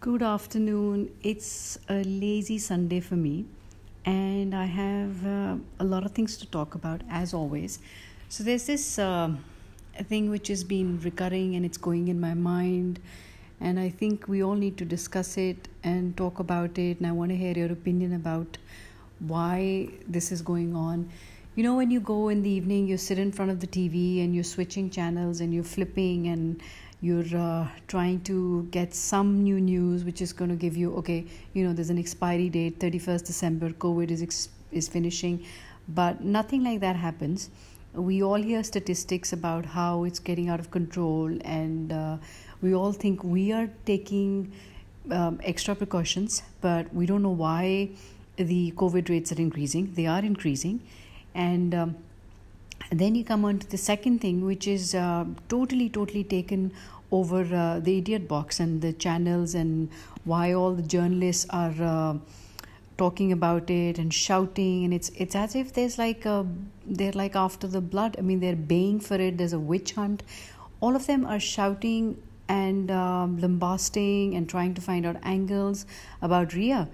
Good afternoon. It's a lazy Sunday for me, and I have uh, a lot of things to talk about as always. So, there's this uh, thing which has been recurring and it's going in my mind, and I think we all need to discuss it and talk about it. And I want to hear your opinion about why this is going on. You know, when you go in the evening, you sit in front of the TV and you're switching channels and you're flipping and you're uh, trying to get some new news which is going to give you okay you know there's an expiry date 31st december covid is ex- is finishing. But nothing like that happens. We all hear statistics about how it's getting out of control and uh, we all think we are taking um, extra precautions but we don't know why the covid rates are increasing. They are increasing. And um, then you come on to the second thing which is uh, totally totally taken over uh, the idiot box and the channels and why all the journalists are uh, talking about it and shouting. And it's it's as if there's like a, they're like after the blood. I mean they're baying for it. There's a witch hunt. All of them are shouting and um, lambasting and trying to find out angles about rhea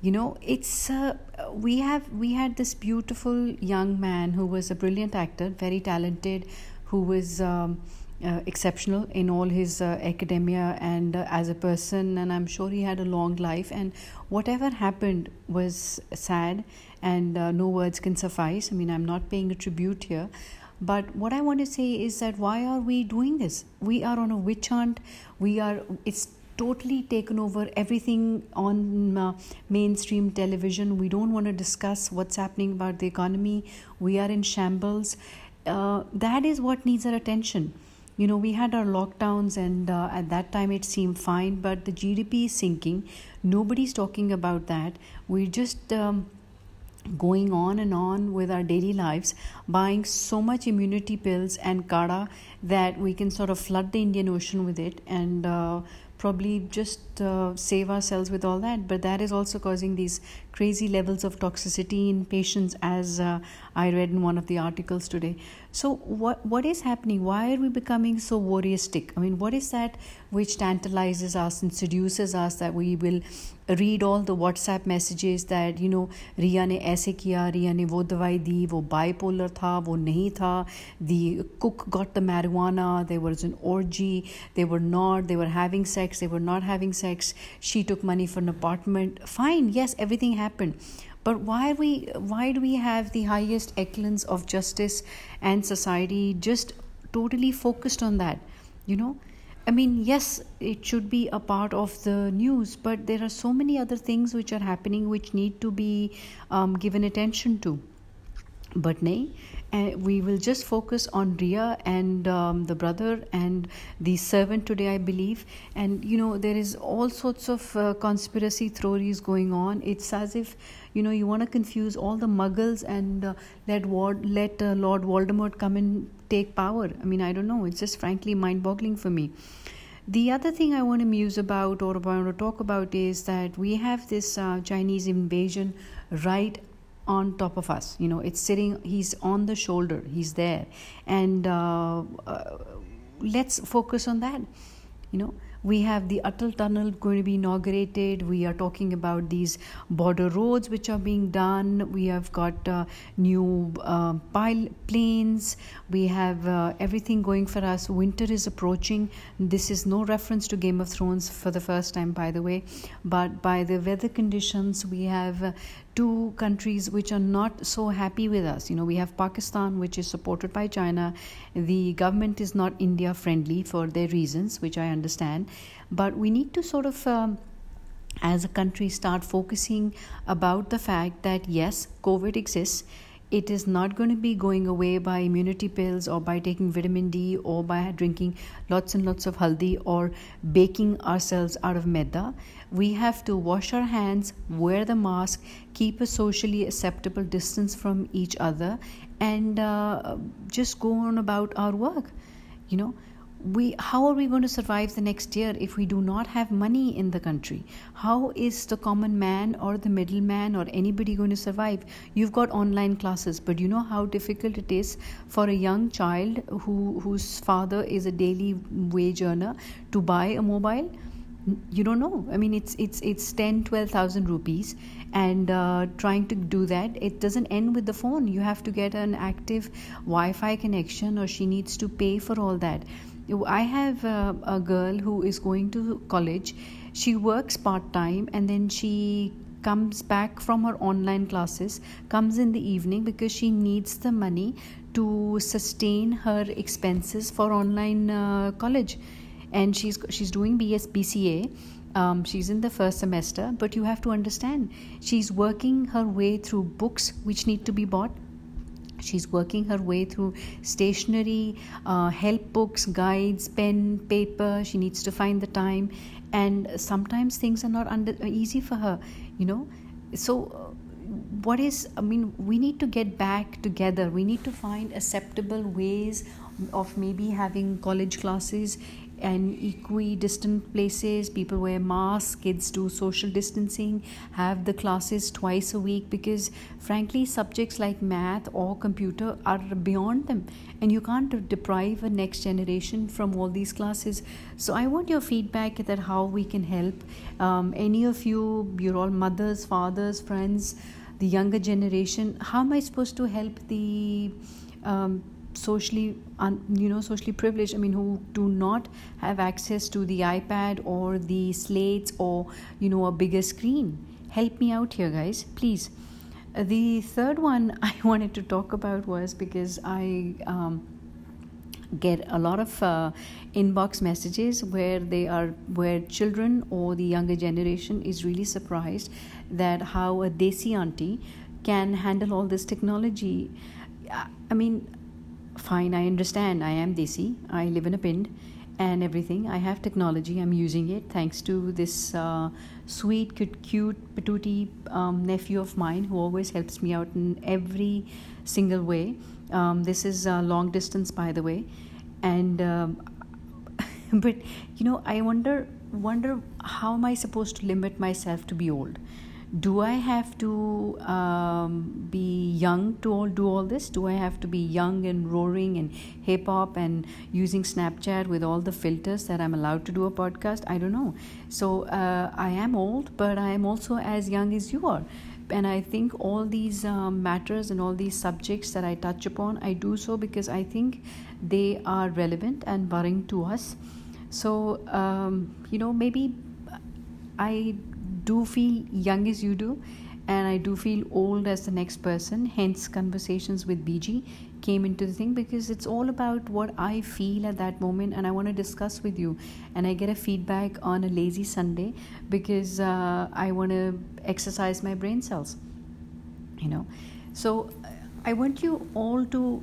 you know it's uh, we have we had this beautiful young man who was a brilliant actor very talented who was um, uh, exceptional in all his uh, academia and uh, as a person and i'm sure he had a long life. And whatever happened was sad and uh, no words can suffice. I mean i'm not paying a tribute here. But what i want to say is that why are we doing this? We are on a witch hunt. We are it's totally taken over everything on uh, mainstream television. We don't want to discuss what's happening about the economy. We are in shambles. Uh, that is what needs our attention. You know we had our lockdowns and uh, at that time it seemed fine but the gdp is sinking. Nobody's talking about that. We're just um, going on and on with our daily lives buying so much immunity pills and kada that we can sort of flood the indian ocean with it and uh, probably just uh, save ourselves with all that but that is also causing these crazy levels of toxicity in patients as uh, i read in one of the articles today so what what is happening why are we becoming so voyeuristic i mean what is that which tantalizes us and seduces us that we will read all the WhatsApp messages that you know रिया ने ऐसे किया रिया ने वो दवाई दी वो bipolar था वो नहीं था the cook got the marijuana there was an orgy they were not they were having sex they were not having sex she took money for an apartment fine yes everything happened but why we why do we have the highest echelons of justice and society just totally focused on that you know I mean, yes, it should be a part of the news, but there are so many other things which are happening which need to be um, given attention to. But nay, uh, we will just focus on Rhea and um, the brother and the servant today, I believe. And you know, there is all sorts of uh, conspiracy theories going on. It's as if you know you want to confuse all the Muggles and uh, let Ward, let uh, Lord Voldemort come and take power. I mean, I don't know. It's just frankly mind-boggling for me. The other thing I want to muse about or I want to talk about is that we have this uh, Chinese invasion right on top of us you know it's sitting he's on the shoulder he's there and uh, uh, let's focus on that you know we have the Atal Tunnel going to be inaugurated. We are talking about these border roads which are being done. We have got uh, new uh, pile planes. We have uh, everything going for us. Winter is approaching. This is no reference to Game of Thrones for the first time, by the way, but by the weather conditions, we have two countries which are not so happy with us. You know, we have Pakistan, which is supported by China. The government is not India friendly for their reasons, which I understand. But we need to sort of. Um, as a country, start focusing about the fact that yes, COVID exists it is not going to be going away by immunity pills or by taking vitamin D or by drinking lots and lots of haldi or baking ourselves out of maida. We have to wash our hands, wear the mask, keep a socially acceptable distance from each other, and uh, just go on about our work. You know, we how are we going to survive the next year if we do not have money in the country? How is the common man or the middleman or anybody going to survive? You've got online classes but you know how difficult it is for a young child who whose father is a daily wage earner to buy a mobile? You don't know. I mean it's it's it's 10 12000 rupees and uh, trying to do that it doesn't end with the phone. You have to get an active wi-fi connection or she needs to pay for all that i have uh, a girl who is going to college. She works part time and then she comes back from her online classes comes in the evening because she needs the money to sustain her expenses for online uh, college. And she's she's doing BS BCA um, she's in the first semester but you have to understand she's working her way through books which need to be bought she's working her way through stationery uh, help books guides pen paper. She needs to find the time. And sometimes things are not under, easy for her you know? So uh, what is i mean we need to get back together. We need to find acceptable ways of maybe having college classes and equidistant places. People wear masks. Kids do social distancing have the classes twice a week because frankly subjects like math or computer are beyond them. And you can't deprive a next generation from all these classes. So i want your feedback that how we can help um, any of you you're all mothers fathers friends the younger generation. How am i supposed to help the um, socially un, you know socially privileged i mean who do not have access to the ipad or the slates or you know a bigger screen. Help me out here guys please. Uh, the third one i wanted to talk about was because i um, get a lot of uh, inbox messages where they are where children or the younger generation is really surprised that how a desi auntie can handle all this technology. I mean fine, I understand. I am Desi. I live in a pind and everything. I have technology. I'm using it thanks to this uh, sweet, cute, cute patootie um, nephew of mine who always helps me out in every single way. Um, this is uh, long distance, by the way, and um, but you know, I wonder wonder how am I supposed to limit myself to be old? Do I have to um, be young to all do all this? Do I have to be young and roaring and hip hop and using Snapchat with all the filters that I'm allowed to do a podcast? I don't know. So uh, I am old, but I am also as young as you are. And I think all these um, matters and all these subjects that I touch upon, I do so because I think they are relevant and worrying to us. So, um, you know, maybe I do feel young as you do and I do feel old as the next person. Hence, conversations with BG came into the thing because it's all about what I feel at that moment, and I want to discuss with you. And I get a feedback on a lazy Sunday because uh, I want to exercise my brain cells. You know, so I want you all to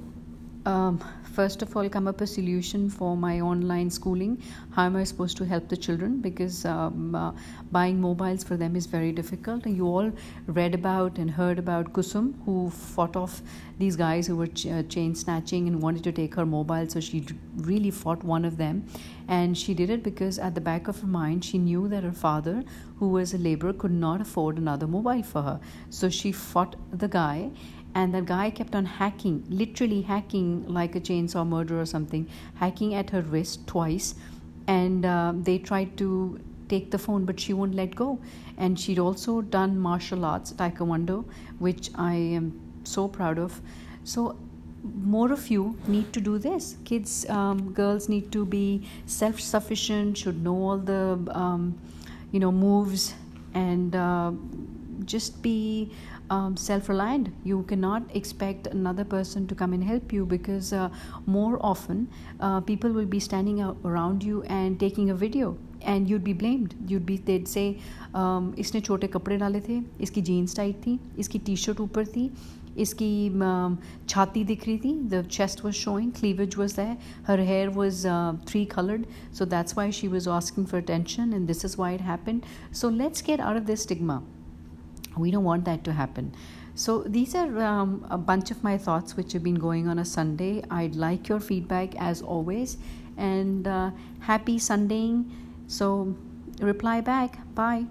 um, first of all come up a solution for my online schooling. How am i supposed to help the children? Because um, uh, buying mobiles for them is very difficult. And you all read about and heard about kusum who fought off these guys who were ch- uh, chain snatching and wanted to take her mobile. So she really fought one of them. And she did it because at the back of her mind she knew that her father who was a laborer could not afford another mobile for her. So she fought the guy and that guy kept on hacking literally hacking like a chainsaw murder or something hacking at her wrist twice. And uh, they tried to take the phone but she won't let go. And she'd also done martial arts taekwondo which i am so proud of. So more of you need to do this. Kids um, girls need to be self-sufficient should know all the um, you know moves. And uh, just be um, self reliant. You cannot expect another person to come and help you because uh, more often uh, people will be standing around you and taking a video and you'd be blamed you'd be they'd say um, इसने छोटे कपड़े डाले थे इसकी jeans tight थी इसकी T shirt ऊपर थी इसकी um, छाती दिख रही थी the chest was showing cleavage was there her hair was three coloured so that's why she was asking for attention and this is why it happen so let's get out of this stigma we don't want that to happen. So these are um, a bunch of my thoughts which have been going on a sunday. I'd like your feedback as always and uh, happy sundaying. So reply back. Bye